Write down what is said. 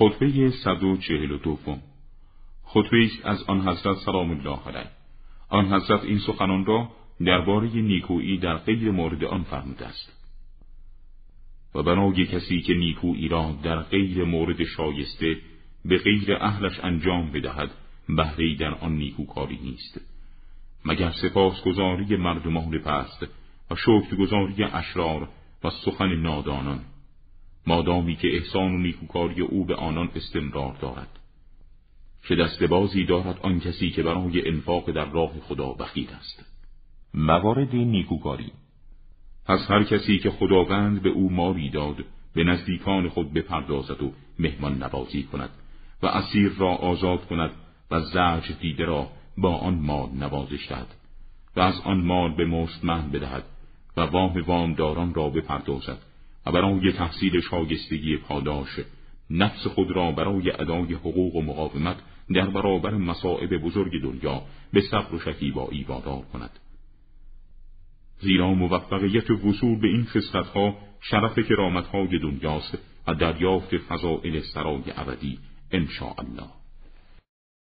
خطبه 142 خطبه از آن حضرت سلام الله علیه. آن حضرت این سخنان را درباره نیکویی در غیر مورد آن فرموده است. و برای کسی که نیکویی را در غیر مورد شایسته به غیر اهلش انجام بدهد بهره در آن نیکوکاری نیست. مگر سپاسگزاری مردمان پست و شکرگزاری اشرار و سخن نادانان. مادامی که احسان و نیکوکاری او به آنان استمرار دارد. چه دستبازی دارد آن کسی که برای انفاق در راه خدا بخیر است. موارد نیکوکاری. از هر کسی که خداوند به او ماری داد به نزدیکان خود بپردازد و مهمان نوازی کند و اسیر را آزاد کند و زرج دیده را با آن مال نوازش دهد و از آن مال به مستمند بدهد و وام وامداران را بپردازد و برای تحصیل شاگستگی پاداش نفس خود را برای ادای حقوق و مقاومت در برابر مصائب بزرگ دنیا به صبر و شکیبایی وادار کند. زیرا موفقیت وصول به این خصلتها شرف کرامتهای دنیاست و دریافت فضائل سرای ابدی ان الله